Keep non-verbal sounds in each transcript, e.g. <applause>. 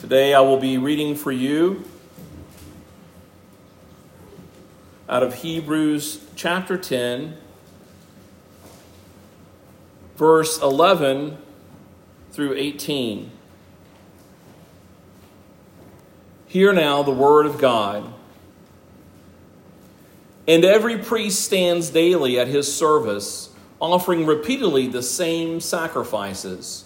Today I will be reading for you out of Hebrews chapter 10, verse 11 through 18. Hear now the word of God. And every priest stands daily at his service, offering repeatedly the same sacrifices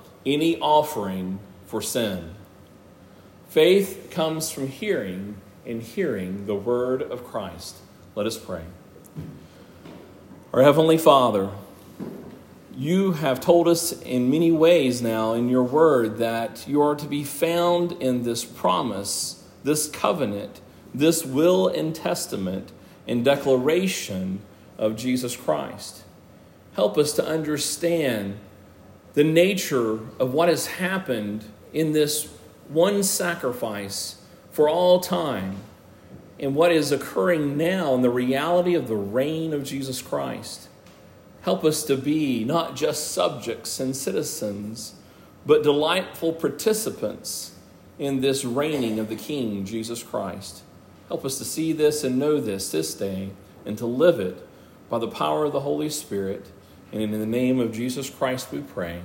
any offering for sin. Faith comes from hearing, and hearing the word of Christ. Let us pray. Our Heavenly Father, you have told us in many ways now in your word that you are to be found in this promise, this covenant, this will and testament and declaration of Jesus Christ. Help us to understand the nature of what has happened in this one sacrifice for all time and what is occurring now in the reality of the reign of Jesus Christ. Help us to be not just subjects and citizens, but delightful participants in this reigning of the King, Jesus Christ. Help us to see this and know this this day and to live it by the power of the Holy Spirit and in the name of Jesus Christ we pray.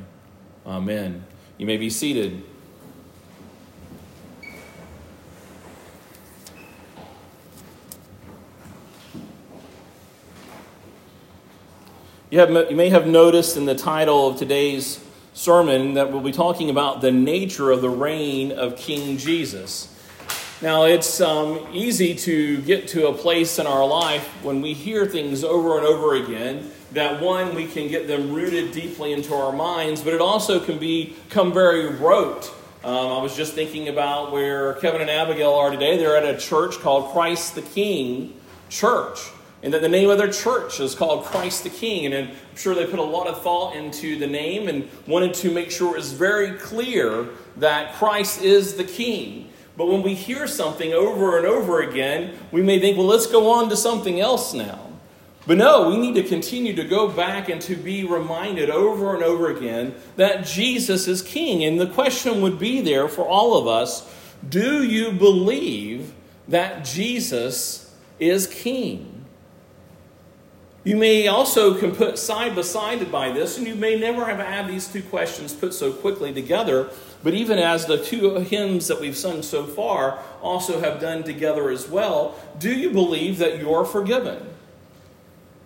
Amen. You may be seated. You, have, you may have noticed in the title of today's sermon that we'll be talking about the nature of the reign of King Jesus. Now, it's um, easy to get to a place in our life when we hear things over and over again that one, we can get them rooted deeply into our minds, but it also can become very rote. Um, I was just thinking about where Kevin and Abigail are today. They're at a church called Christ the King Church. And that the name of their church is called Christ the King. And I'm sure they put a lot of thought into the name and wanted to make sure it was very clear that Christ is the King. But when we hear something over and over again, we may think, well, let's go on to something else now. But no, we need to continue to go back and to be reminded over and over again that Jesus is King. And the question would be there for all of us do you believe that Jesus is King? You may also can put side by side by this, and you may never have had these two questions put so quickly together. But even as the two hymns that we've sung so far also have done together as well, do you believe that you're forgiven?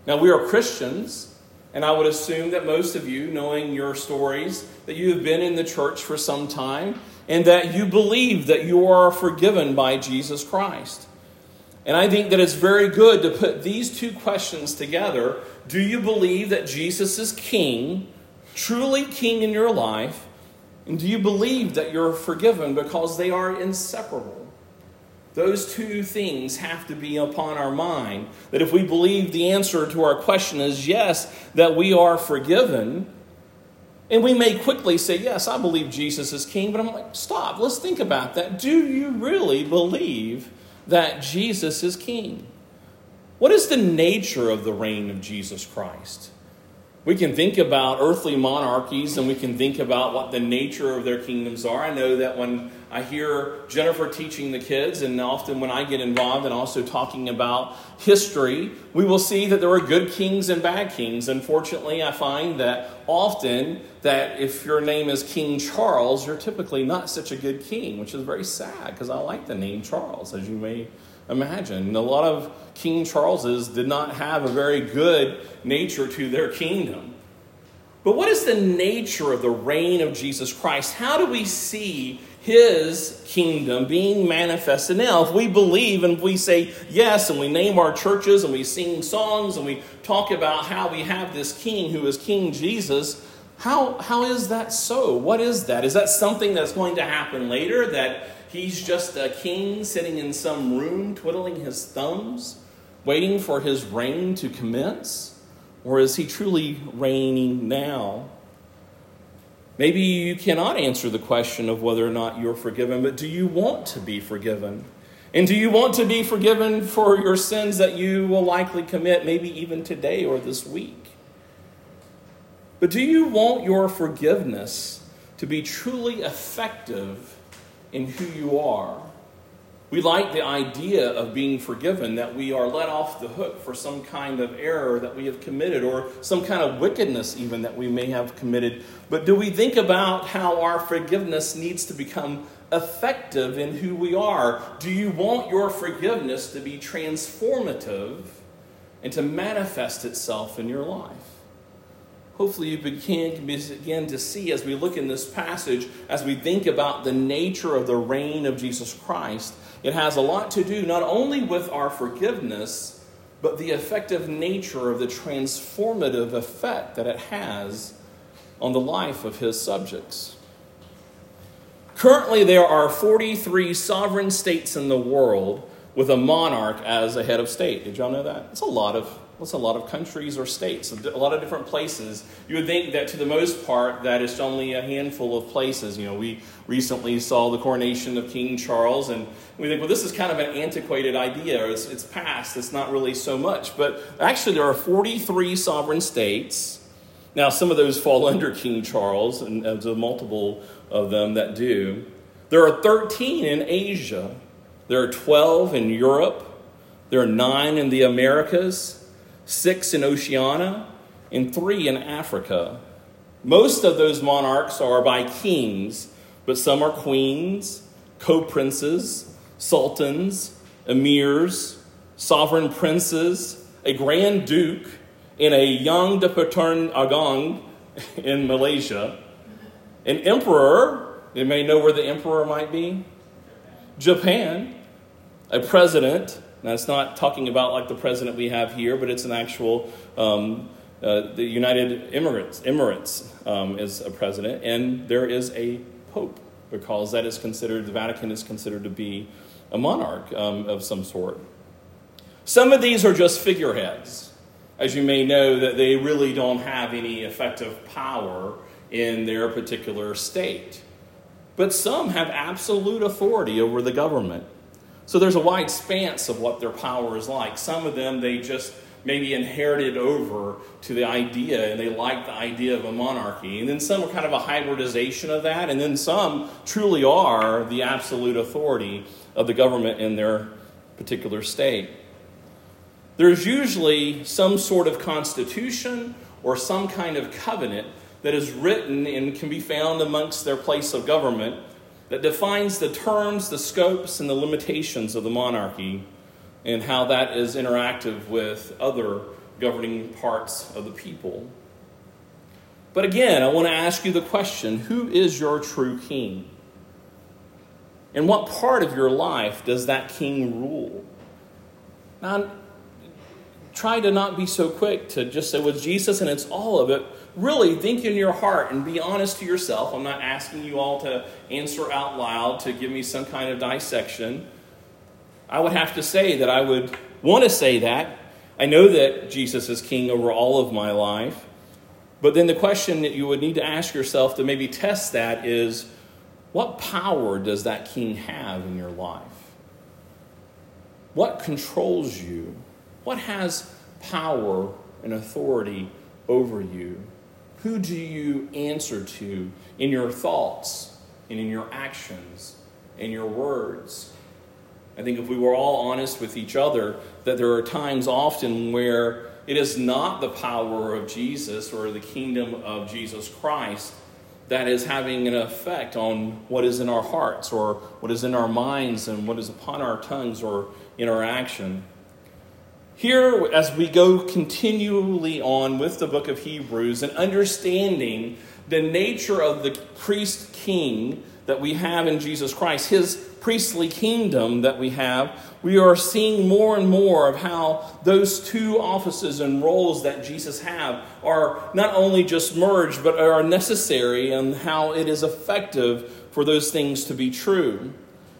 Now, we are Christians, and I would assume that most of you, knowing your stories, that you have been in the church for some time and that you believe that you are forgiven by Jesus Christ. And I think that it's very good to put these two questions together. Do you believe that Jesus is king, truly king in your life? And do you believe that you're forgiven because they are inseparable? Those two things have to be upon our mind. That if we believe the answer to our question is yes, that we are forgiven, and we may quickly say, Yes, I believe Jesus is king, but I'm like, Stop, let's think about that. Do you really believe that Jesus is king? What is the nature of the reign of Jesus Christ? We can think about earthly monarchies and we can think about what the nature of their kingdoms are. I know that when I hear Jennifer teaching the kids, and often when I get involved and also talking about history, we will see that there are good kings and bad kings. Unfortunately, I find that often that if your name is King Charles, you're typically not such a good king, which is very sad because I like the name Charles, as you may imagine. A lot of King Charles's did not have a very good nature to their kingdom. But what is the nature of the reign of Jesus Christ? How do we see his kingdom being manifested now. If we believe and we say yes, and we name our churches and we sing songs and we talk about how we have this king who is King Jesus, how, how is that so? What is that? Is that something that's going to happen later? That he's just a king sitting in some room twiddling his thumbs, waiting for his reign to commence? Or is he truly reigning now? Maybe you cannot answer the question of whether or not you're forgiven, but do you want to be forgiven? And do you want to be forgiven for your sins that you will likely commit, maybe even today or this week? But do you want your forgiveness to be truly effective in who you are? We like the idea of being forgiven, that we are let off the hook for some kind of error that we have committed or some kind of wickedness, even that we may have committed. But do we think about how our forgiveness needs to become effective in who we are? Do you want your forgiveness to be transformative and to manifest itself in your life? Hopefully you begin, begin to see as we look in this passage, as we think about the nature of the reign of Jesus Christ, it has a lot to do not only with our forgiveness, but the effective nature of the transformative effect that it has on the life of his subjects. Currently, there are 43 sovereign states in the world with a monarch as a head of state. Did y'all know that? It's a lot of what's a lot of countries or states, a lot of different places. You would think that to the most part that it's only a handful of places. You know, we recently saw the coronation of King Charles, and we think, well, this is kind of an antiquated idea. It's, it's past. It's not really so much. But actually, there are 43 sovereign states. Now, some of those fall <laughs> under King Charles, and there's a multiple of them that do. There are 13 in Asia. There are 12 in Europe. There are nine in the Americas six in Oceania, and three in Africa. Most of those monarchs are by kings, but some are queens, co princes, sultans, emirs, sovereign princes, a grand duke, and a Yang di-Pertuan Agong <laughs> in Malaysia, an emperor. You may know where the emperor might be. Japan, a president, now, it's not talking about like the president we have here, but it's an actual, um, uh, the United Emirates, Emirates um, is a president, and there is a pope because that is considered, the Vatican is considered to be a monarch um, of some sort. Some of these are just figureheads. As you may know, that they really don't have any effective power in their particular state. But some have absolute authority over the government. So there's a wide span of what their power is like. Some of them they just maybe inherited over to the idea and they like the idea of a monarchy. And then some are kind of a hybridization of that, and then some truly are the absolute authority of the government in their particular state. There's usually some sort of constitution or some kind of covenant that is written and can be found amongst their place of government that defines the terms, the scopes, and the limitations of the monarchy and how that is interactive with other governing parts of the people. But again, I want to ask you the question who is your true king? In what part of your life does that king rule? Now, try to not be so quick to just say, well, Jesus and it's all of it really think in your heart and be honest to yourself. I'm not asking you all to answer out loud to give me some kind of dissection. I would have to say that I would want to say that. I know that Jesus is king over all of my life. But then the question that you would need to ask yourself to maybe test that is what power does that king have in your life? What controls you? What has power and authority over you? Who do you answer to in your thoughts and in your actions and your words. I think if we were all honest with each other, that there are times often where it is not the power of Jesus or the kingdom of Jesus Christ that is having an effect on what is in our hearts or what is in our minds and what is upon our tongues or in our action. Here, as we go continually on with the book of Hebrews and understanding the nature of the priest king that we have in Jesus Christ, his priestly kingdom that we have, we are seeing more and more of how those two offices and roles that Jesus have are not only just merged, but are necessary and how it is effective for those things to be true.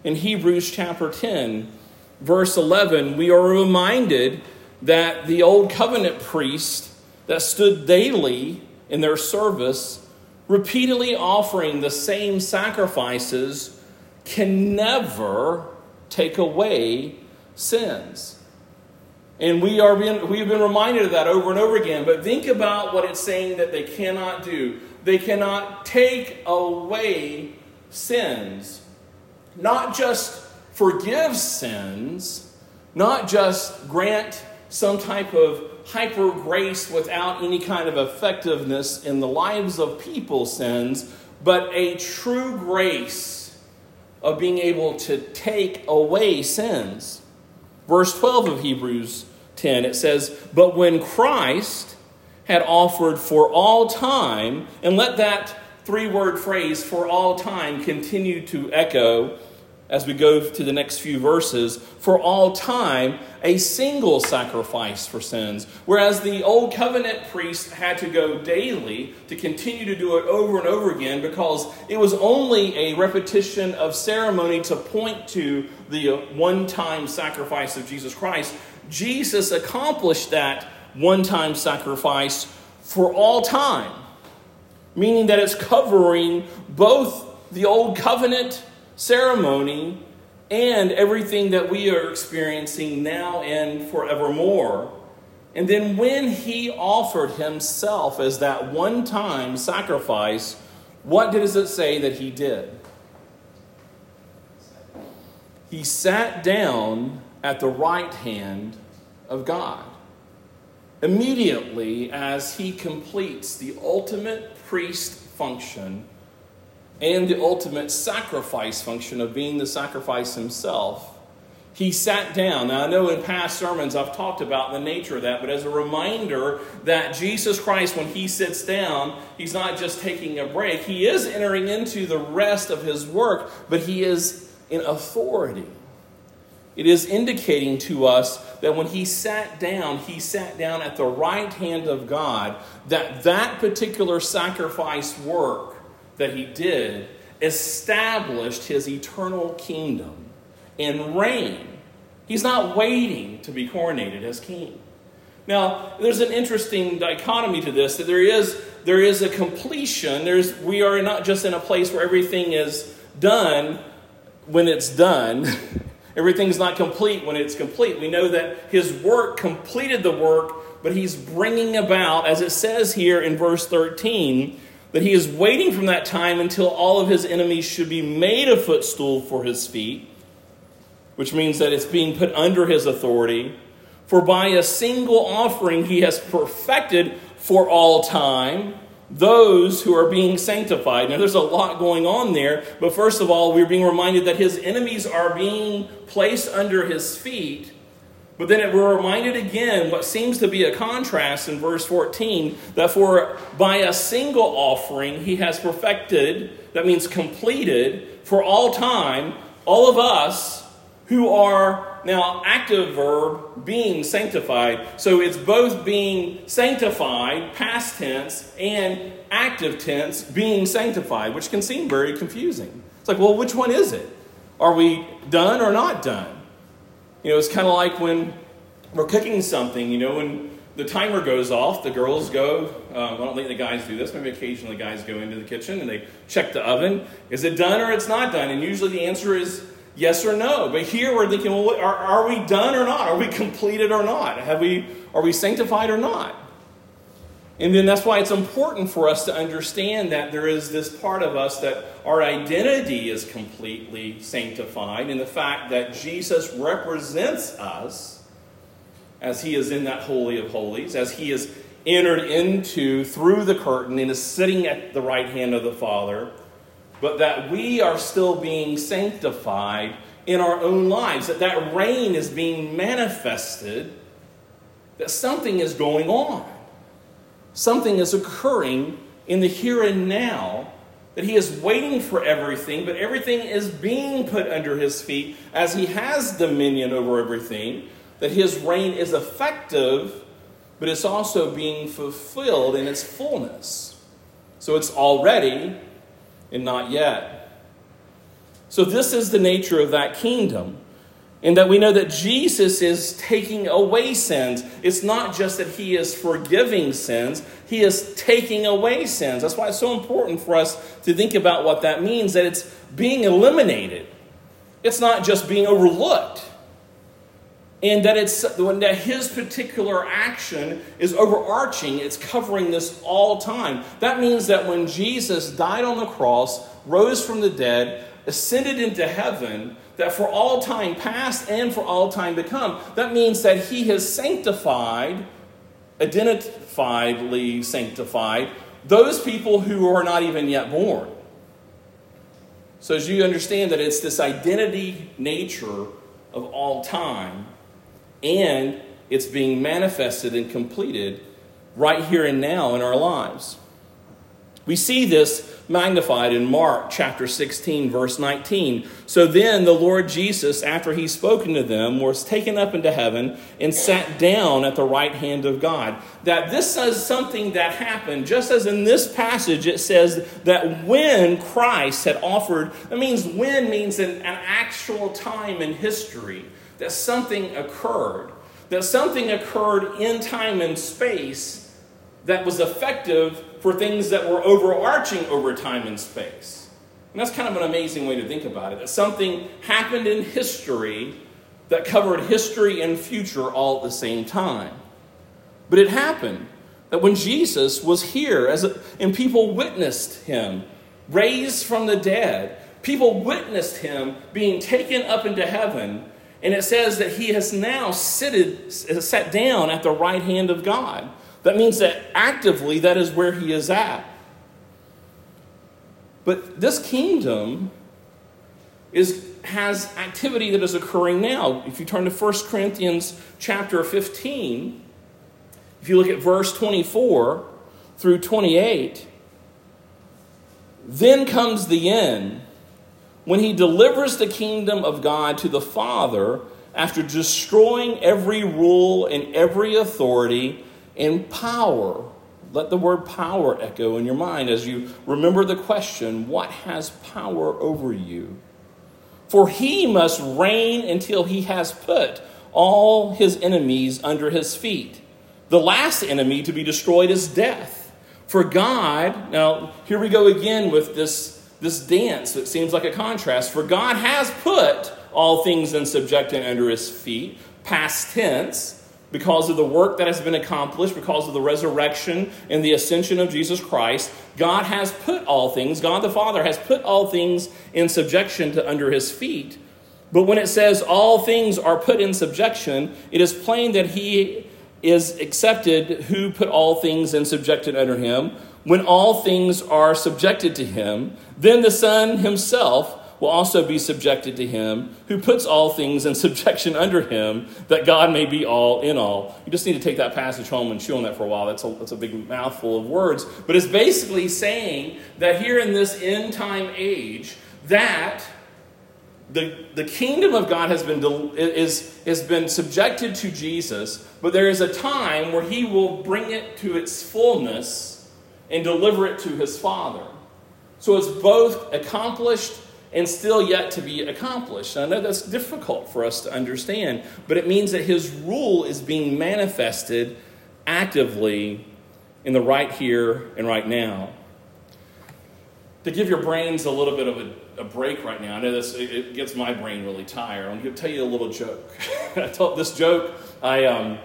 In Hebrews chapter 10, verse 11, we are reminded that the old covenant priest that stood daily in their service, repeatedly offering the same sacrifices, can never take away sins. And we are being, we've been reminded of that over and over again. But think about what it's saying that they cannot do. They cannot take away sins. Not just forgive sins, not just grant some type of hyper grace without any kind of effectiveness in the lives of people sins, but a true grace of being able to take away sins. Verse 12 of Hebrews 10, it says, But when Christ had offered for all time, and let that three word phrase, for all time, continue to echo as we go to the next few verses, for all time, a single sacrifice for sins. Whereas the old covenant priest had to go daily to continue to do it over and over again because it was only a repetition of ceremony to point to the one time sacrifice of Jesus Christ. Jesus accomplished that one time sacrifice for all time, meaning that it's covering both the old covenant ceremony and everything that we are experiencing now and forevermore. And then when he offered himself as that one time sacrifice, what does it say that he did? He sat down at the right hand of God. Immediately, as he completes the ultimate priest function and the ultimate sacrifice function of being the sacrifice himself, he sat down. Now, I know in past sermons I've talked about the nature of that, but as a reminder that Jesus Christ, when he sits down, he's not just taking a break, he is entering into the rest of his work, but he is in authority. It is indicating to us that when he sat down, he sat down at the right hand of God, that that particular sacrifice work that he did established his eternal kingdom and reign. He's not waiting to be coronated as king. Now, there's an interesting dichotomy to this that there is there is a completion. There's we are not just in a place where everything is done when it's done. <laughs> Everything's not complete when it's complete. We know that his work completed the work, but he's bringing about, as it says here in verse 13, that he is waiting from that time until all of his enemies should be made a footstool for his feet, which means that it's being put under his authority. For by a single offering he has perfected for all time those who are being sanctified. Now, there's a lot going on there, but first of all, we're being reminded that his enemies are being placed under his feet but then we're reminded again what seems to be a contrast in verse 14 that for by a single offering he has perfected, that means completed, for all time, all of us who are now active verb being sanctified. So it's both being sanctified, past tense, and active tense, being sanctified, which can seem very confusing. It's like, well, which one is it? Are we done or not done? You know, it's kind of like when we're cooking something, you know, when the timer goes off, the girls go, um, I don't think the guys do this, maybe occasionally guys go into the kitchen and they check the oven. Is it done or it's not done? And usually the answer is yes or no. But here we're thinking, well, are, are we done or not? Are we <laughs> completed or not? Have we, are we sanctified or not? And then that's why it's important for us to understand that there is this part of us that our identity is completely sanctified in the fact that Jesus represents us as he is in that Holy of Holies, as he is entered into through the curtain and is sitting at the right hand of the Father, but that we are still being sanctified in our own lives, that that reign is being manifested, that something is going on. Something is occurring in the here and now that he is waiting for everything, but everything is being put under his feet as he has dominion over everything, that his reign is effective, but it's also being fulfilled in its fullness. So it's already and not yet. So, this is the nature of that kingdom in that we know that Jesus is taking away sins. It's not just that he is forgiving sins, he is taking away sins. That's why it's so important for us to think about what that means that it's being eliminated. It's not just being overlooked. And that it's that his particular action is overarching, it's covering this all time. That means that when Jesus died on the cross, rose from the dead, ascended into heaven, that for all time past and for all time to come, that means that he has sanctified, identifiedly sanctified, those people who are not even yet born. So, as you understand that it's this identity nature of all time, and it's being manifested and completed right here and now in our lives. We see this magnified in Mark chapter 16, verse 19. So then the Lord Jesus, after he spoken to them, was taken up into heaven and sat down at the right hand of God. That this is something that happened, just as in this passage it says that when Christ had offered, that means when means an, an actual time in history, that something occurred. That something occurred in time and space that was effective for things that were overarching over time and space. And that's kind of an amazing way to think about it. That something happened in history that covered history and future all at the same time. But it happened that when Jesus was here as a, and people witnessed him raised from the dead, people witnessed him being taken up into heaven, and it says that he has now seated, sat down at the right hand of God. That means that actively that is where he is at. But this kingdom is, has activity that is occurring now. If you turn to 1 Corinthians chapter 15, if you look at verse 24 through 28, then comes the end when he delivers the kingdom of God to the Father after destroying every rule and every authority and power. Let the word power echo in your mind as you remember the question what has power over you? For he must reign until he has put all his enemies under his feet. The last enemy to be destroyed is death. For God, now here we go again with this, this dance that seems like a contrast. For God has put all things in subjection under his feet, past tense because of the work that has been accomplished, because of the resurrection and the ascension of Jesus Christ, God has put all things, God the Father has put all things in subjection to under his feet. But when it says all things are put in subjection, it is plain that he is accepted who put all things in subjection under him. When all things are subjected to him, then the Son himself will also be subjected to him who puts all things in <laughs> subjection under him, that God may be all in all. You just need to take that passage home and chew on that for a while. That's a, that's a big mouthful of words. But it's basically saying that here in this end time age, that the, the kingdom of God has been, is, has been subjected to Jesus, but there is a time where he will bring it to its fullness and deliver it to his Father. So it's both accomplished and still yet to be accomplished. I know that's difficult for us to understand, but it means that his rule is being manifested actively in the right here and right now. To give your brains a little bit of a, a break right now, I know this it, gets my brain really tired. I'm going to tell you a little joke. <laughs> I told this joke. I um,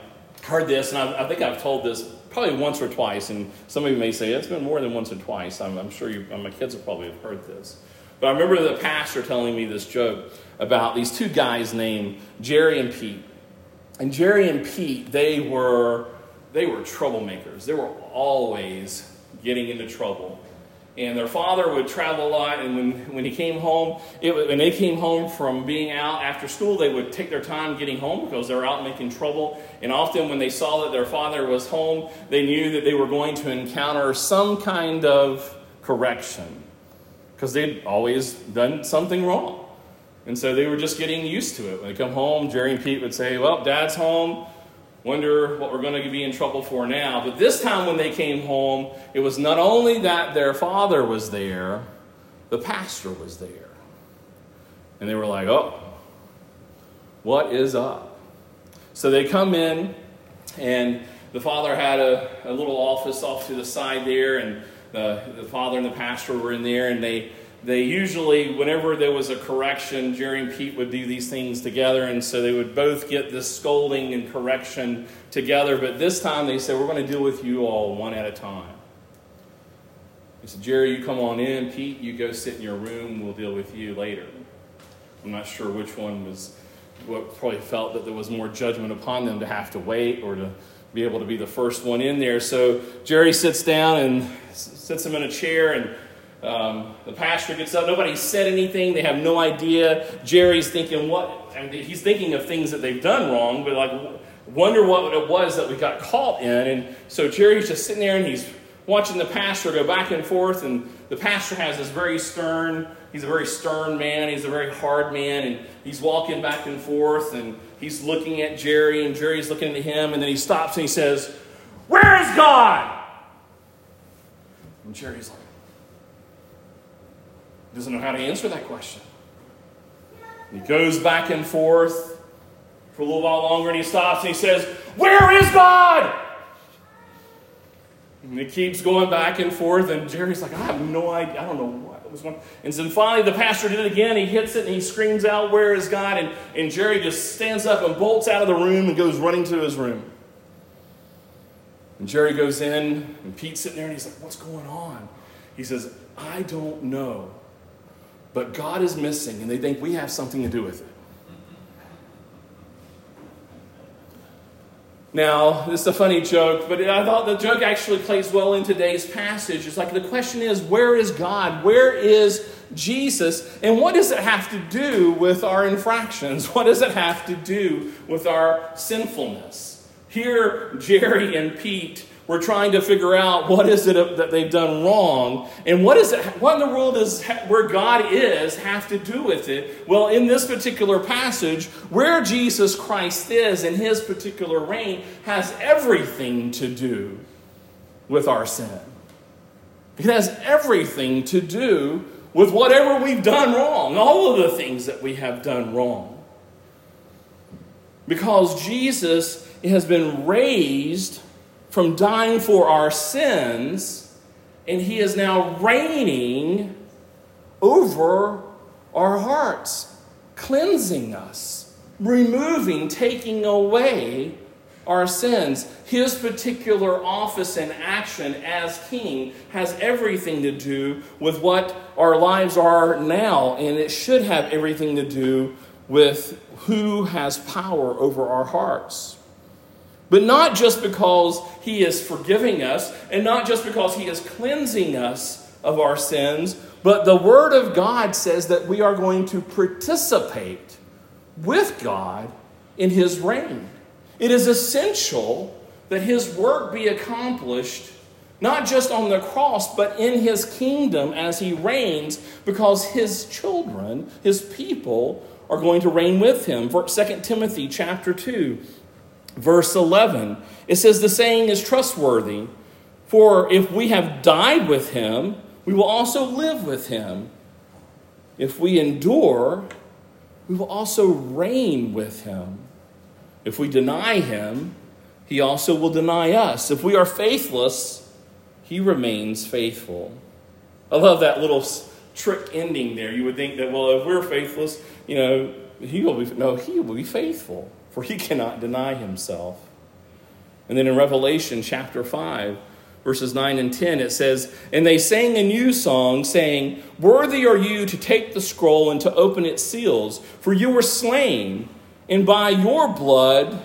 heard this, and I, I think I've told this probably once or twice, and some of you may say it's been more than once or twice. I'm, I'm sure you, my kids have probably have heard this. But I remember the pastor telling me this joke about these two guys named Jerry and Pete. And Jerry and Pete, they were they were troublemakers. They were always getting into trouble. And their father would travel a lot, and when, when he came home, it, when they came home from being out after school, they would take their time getting home because they were out making trouble. And often, when they saw that their father was home, they knew that they were going to encounter some kind of correction because they'd always done something wrong. And so they were just getting used to it. When they come home, Jerry and Pete would say, Well, dad's home. Wonder what we're going to be in trouble for now. But this time when they came home, it was not only that their father was there, the pastor was there. And they were like, oh, what is up? So they come in, and the father had a, a little office off to the side there, and the, the father and the pastor were in there, and they they usually, whenever there was a correction, Jerry and Pete would do these things together, and so they would both get this scolding and correction together. But this time they said, We're going to deal with you all one at a time. He said, Jerry, you come on in. Pete, you go sit in your room. We'll deal with you later. I'm not sure which one was what probably felt that there was more judgment upon them to have to wait or to be able to be the first one in there. So Jerry sits down and sits him in a chair and um, the pastor gets up. Nobody said anything. They have no idea. Jerry's thinking what? And he's thinking of things that they've done wrong, but like wonder what it was that we got caught in. And so Jerry's just sitting there and he's watching the pastor go back and forth. And the pastor has this very stern. He's a very stern man. He's a very hard man, and he's walking back and forth. And he's looking at Jerry, and Jerry's looking at him. And then he stops and he says, "Where is God?" And Jerry's like He doesn't know how to answer that question. He goes back and forth for a little while longer and he stops and he says, Where is God? He keeps going back and forth, and Jerry's like, I have no idea. I don't know what was going And then finally, the pastor did it again. He hits it and he screams out, Where is God? And, and Jerry just stands up and bolts out of the room and goes running to his room. And Jerry goes in, and Pete's sitting there and he's like, What's going on? He says, I don't know but God is missing, and they think we have something to do with it. Now, this is a funny joke, but I thought the joke actually plays well in today's passage. It's like the question is, where is God? Where is Jesus? And what does it have to do with our infractions? <laughs> What does it have to do with our sinfulness? Here, Jerry and Pete we're trying to figure out what is it that they've done wrong and what is it what in the world does where god is have to do with it? Well in this particular passage where jesus christ is in his particular reign has everything to do with our sin. It has everything to do with whatever we've done wrong all of the things that we have done wrong. Because jesus has been raised from dying for our sins, and He is now reigning over our hearts, cleansing us, removing, taking away our sins. His particular office and action as king has everything to do with what our lives are now, and it should have everything to do with who has power over our hearts. But not just because He is forgiving us, and not just because He is cleansing us of our sins, but the Word of God says that we are going to participate with God in His reign. It is essential that His work be accomplished not just on the cross, but in His kingdom as He reigns, because His children, His people, are going to reign with Him. For 2 Timothy chapter 2 verse 11. It says, The saying is trustworthy, for if we have died with him, we will also live with him. If we endure, we will also reign with him. If we deny him, he also will deny us. If we are faithless, he remains faithful. I love that little trick ending there. You would think that, well, if we're faithless, you know, he will be, no, he will be faithful for he cannot deny himself. And then in Revelation chapter 5, verses 9 and 10, it says, And they sang a new song, saying, Worthy are you to take the scroll and to open its seals, for you were slain, and by your blood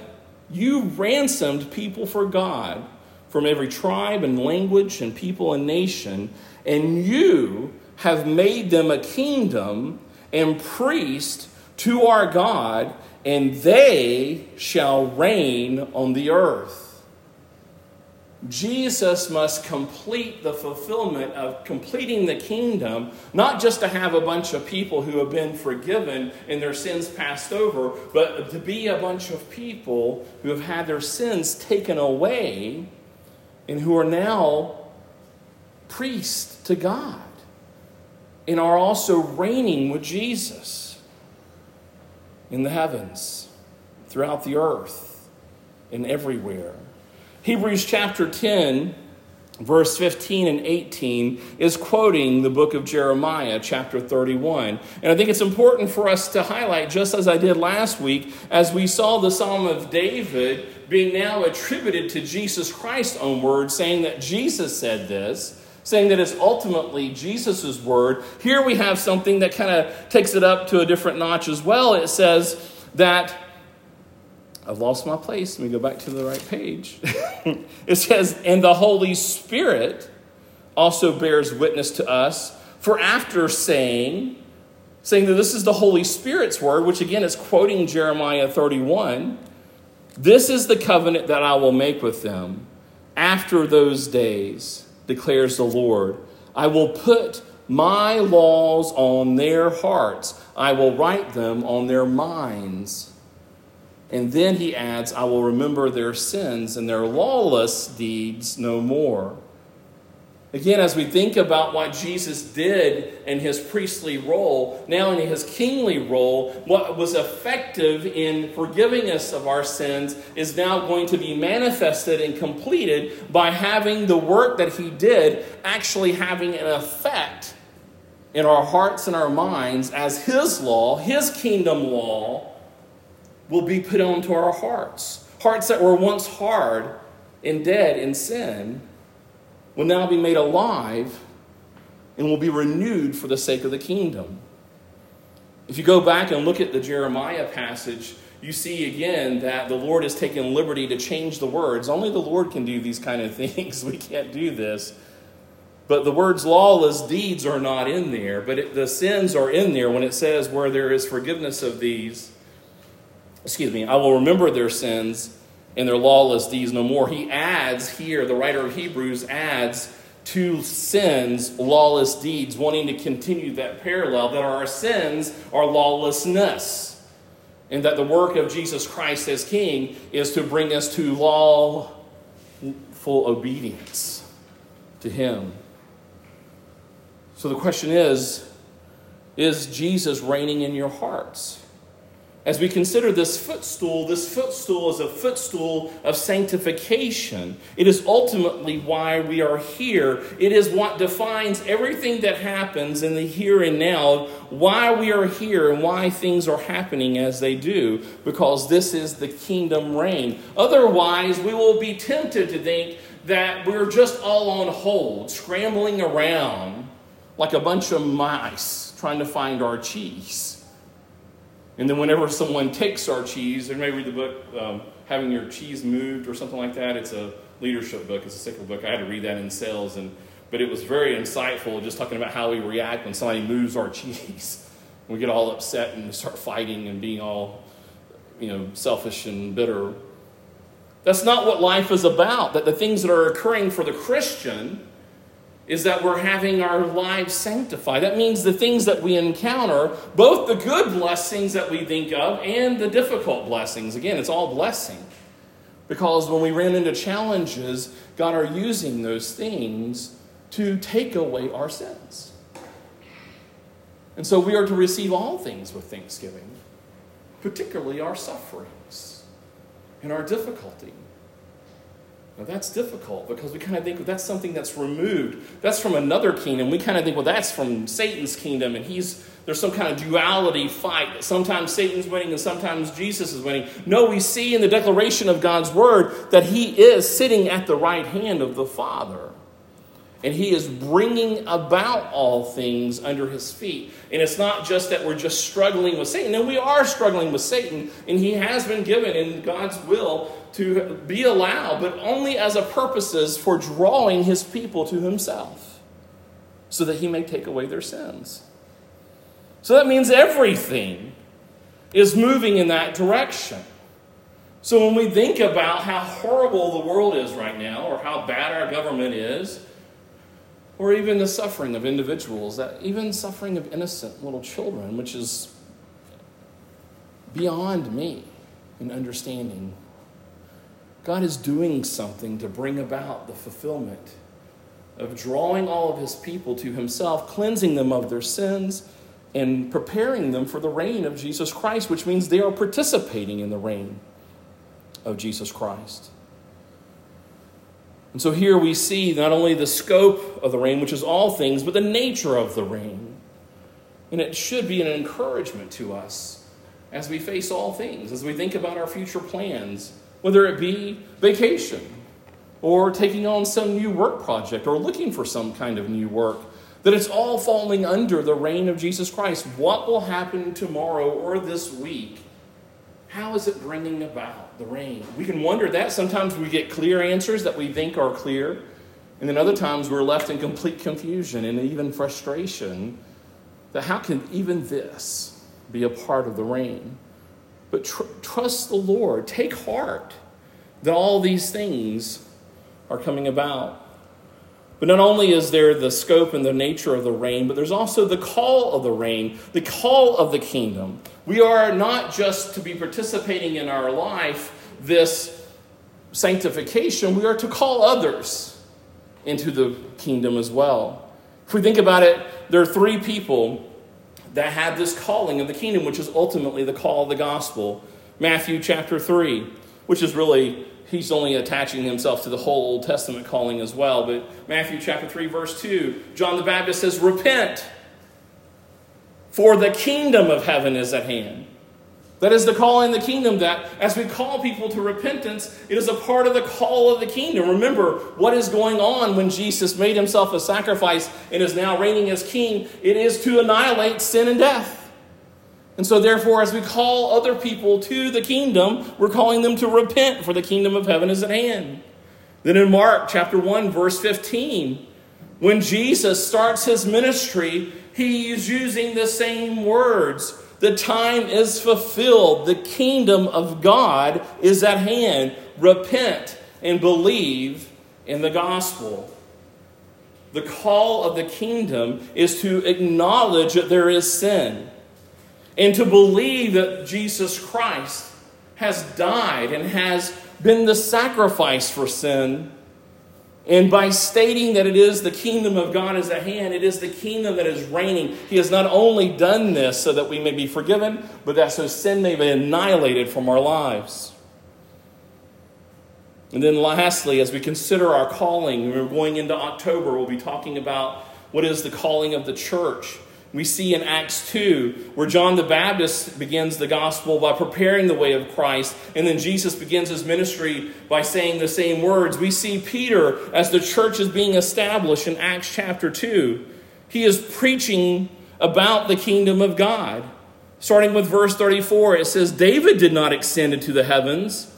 you ransomed people for God from every tribe and language and people and nation, and you have made them a kingdom and priest to our God, and they shall reign on the earth. Jesus must complete the fulfillment of completing the kingdom, not just to have a bunch of people who have been forgiven and their sins passed over, but to be a bunch of people who have had their sins taken away and who are now priests to God and are also reigning with Jesus in the heavens, throughout the earth, and everywhere. Hebrews chapter 10, verse 15 and 18 is quoting the book of Jeremiah, chapter 31. And I think it's important for us to highlight, just as I did last week, as we saw the Psalm of David being now attributed to Jesus Christ's own words, saying that Jesus said this. Saying that it's ultimately Jesus' word. Here we have something that kind of takes it up to a different notch as well. It says that I've lost my place. Let me go back to the right page. <laughs> it says, And the Holy Spirit also bears witness to us, for after saying, saying that this is the Holy Spirit's word, which again is quoting Jeremiah 31, this is the covenant that I will make with them after those days, declares the Lord. I will put my laws on their hearts, I will write them on their minds. And then he adds, I will remember their sins and their lawless deeds no more. Again, as we think about what Jesus did in his priestly role, now in his kingly role, what was effective in forgiving us of our sins is now going to be manifested and completed by having the work that he did actually having an effect in our hearts and our minds as his law, his kingdom law, will be put onto our hearts. Hearts that were once hard and dead in sin will now be made alive and will be renewed for the sake of the kingdom. If you go back and look at the Jeremiah passage, you see again that the Lord has taken liberty to change the words. Only the Lord can do these kind of <laughs> things. We can't do this. But the words lawless deeds are not in there, but it, the sins are in there when it says, where there is forgiveness of these excuse me, I will remember their sins and their lawless deeds no more. He adds here, the writer of Hebrews adds to sins lawless deeds, wanting to continue that parallel that our sins are lawlessness. And that the work of Jesus Christ as King is to bring us to lawful obedience to Him. So the question is Is Jesus reigning in your hearts? As we consider this footstool, this footstool is a footstool of sanctification. It is ultimately why we are here. It is what defines everything that happens in the here and now, why we are here and why things are happening as they do, because this is the kingdom reign. Otherwise, we will be tempted to think that we're just all on hold, scrambling around like a bunch of mice trying to find our cheese. And then whenever someone takes our cheese, may read the book, um, Having Your Cheese Moved or something like that. It's a leadership book. It's a cycle book. I had to read that in sales, and but it was very insightful, just talking about how we react when somebody moves our <laughs> cheese. we get all upset and start fighting and being all, you know, selfish and bitter. That's not what life is about. That the things that are occurring for the Christian is that we're having our lives sanctified. That means the things that we encounter, both the good blessings that we think of and the difficult blessings. Again, it's all blessing. Because when we ran into challenges, God are using those things to take away our sins. And so we are to receive all things with thanksgiving, particularly our sufferings and our difficulty. Now that's difficult because we kind of think well, that's something that's removed. That's from another kingdom. We kind of think, well, that's from Satan's kingdom, and he's there's some kind of duality fight. Sometimes Satan's winning and sometimes Jesus is winning. No, we see in the declaration of God's word that he is sitting at the right hand of the Father. And he is bringing about all things under his feet. And it's not just that we're just struggling with Satan. No, we are struggling with Satan. And he has been given in God's will to be allowed, but only as a purposes for drawing his people to himself so that he may take away their sins. So that means everything is moving in that direction. So when we think about how horrible the world is right now, or how bad our government is, or even the suffering of individuals, that even suffering of innocent little children, which is beyond me in understanding. God is doing something to bring about the fulfillment of drawing all of his people to himself, cleansing them of their sins, and preparing them for the reign of Jesus Christ, which means they are participating in the reign of Jesus Christ. And so here we see not only the scope of the reign, which is all things, but the nature of the reign. And it should be an encouragement to us as we face all things, as we think about our future plans, whether it be vacation or taking on some new work project or looking for some kind of new work, that it's all falling under the reign of Jesus Christ. What will happen tomorrow or this week? How is it bringing about the reign? We can wonder that. Sometimes we get clear answers that we think are clear, and then other times we're left in complete confusion and even frustration that how can even this be a part of the reign? But tr- trust the Lord. Take heart that all these things are coming about. But not only is there the scope and the nature of the reign, but there's also the call of the reign, the call of the kingdom. We are not just to be participating in our life this sanctification, we are to call others into the kingdom as well. If we think about it, there are three people that had this calling of the kingdom, which is ultimately the call of the gospel. Matthew chapter 3, which is really he's only attaching himself to the whole Old Testament calling as well. But Matthew chapter 3, verse 2, John the Baptist says, Repent, for the kingdom of heaven is at hand. That is the call in the kingdom that as we call people to repentance, it is a part of the call of the kingdom. Remember what is going on when Jesus made himself a sacrifice and is now reigning as king. It is to annihilate sin and death. And so, therefore, as we call other people to the kingdom, we're calling them to repent, for the kingdom of heaven is at hand. Then in Mark chapter 1, verse 15, when Jesus starts his ministry, he is using the same words. The time is fulfilled. The kingdom of God is at hand. Repent and believe in the gospel. The call of the kingdom is to acknowledge that there is sin and to believe that Jesus Christ has died and has been the sacrifice for sin. And by stating that it is the kingdom of God is at hand, it is the kingdom that is reigning. He has not only done this so that we may be forgiven, but that so sin may be annihilated from our lives. And then lastly, as we consider our calling, we're going into October, we'll be talking about what is the calling of the church. We see in Acts 2 where John the Baptist begins the gospel by preparing the way of Christ, and then Jesus begins his ministry by saying the same words. We see Peter as the church is being established in Acts chapter 2. He is preaching about the kingdom of God. Starting with verse 34, it says, David did not ascend into the heavens,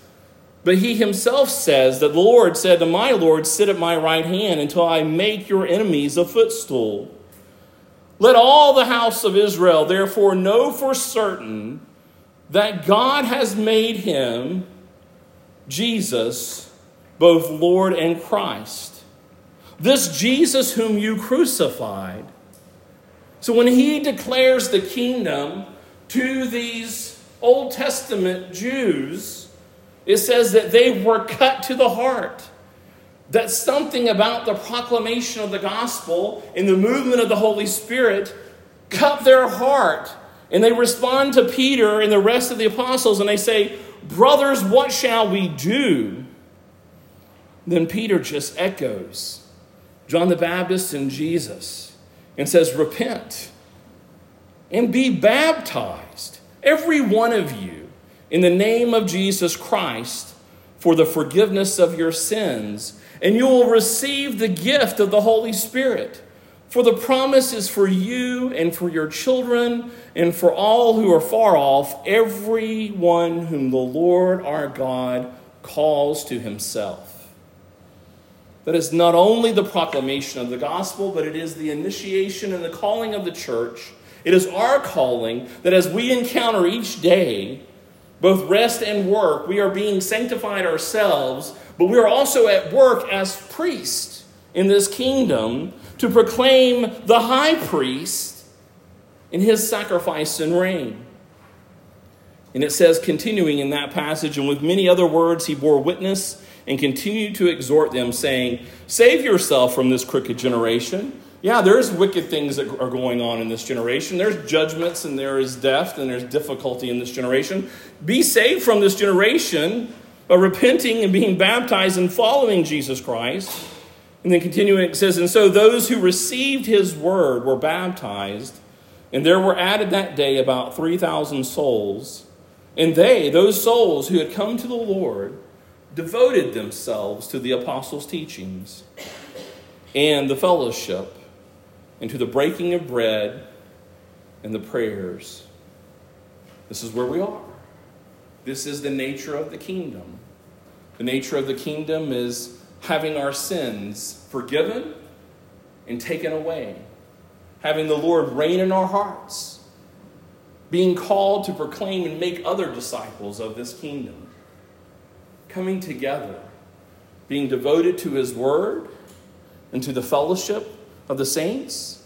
but he himself says that the Lord said to my Lord, Sit at my right hand until I make your enemies a footstool. Let all the house of Israel therefore know for certain that God has made him, Jesus, both Lord and Christ. This Jesus whom you crucified. So when he declares the kingdom to these Old Testament Jews, it says that they were cut to the heart that something about the proclamation of the gospel and the movement of the Holy Spirit cut their heart. And they respond to Peter and the rest of the apostles and they say, Brothers, what shall we do? Then Peter just echoes John the Baptist and Jesus and says, Repent and be baptized, every one of you, in the name of Jesus Christ for the forgiveness of your sins, and you will receive the gift of the Holy Spirit. For the promise is for you and for your children and for all who are far off, everyone whom the Lord our God calls to himself. That is not only the proclamation of the gospel, but it is the initiation and the calling of the church. It is our calling that as we encounter each day, both rest and work, we are being sanctified ourselves, but we are also at work as priests in this kingdom to proclaim the high priest in his sacrifice and reign. And it says, continuing in that passage, and with many other words, he bore witness and continued to exhort them, saying, Save yourself from this crooked generation. Yeah, there's wicked things that are going on in this generation. There's judgments and there is death and there's difficulty in this generation. Be saved from this generation by repenting and being baptized and following Jesus Christ. And then continuing, it says, And so those who received his word were baptized, and there were added that day about 3,000 souls. And they, those souls who had come to the Lord, devoted themselves to the apostles' teachings and the fellowship, and to the breaking of bread and the prayers. This is where we are. This is the nature of the kingdom. The nature of the kingdom is having our sins forgiven and taken away, having the Lord reign in our hearts, being called to proclaim and make other disciples of this kingdom, coming together, being devoted to His word and to the fellowship of the saints,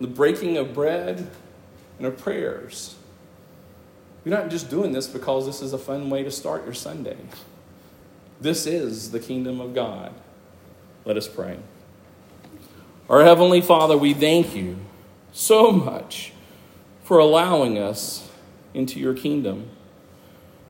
the breaking of bread and of prayers. You're not just doing this because this is a fun way to start your Sunday. This is the kingdom of God. Let us pray. Our Heavenly Father, we thank you so much for allowing us into your kingdom.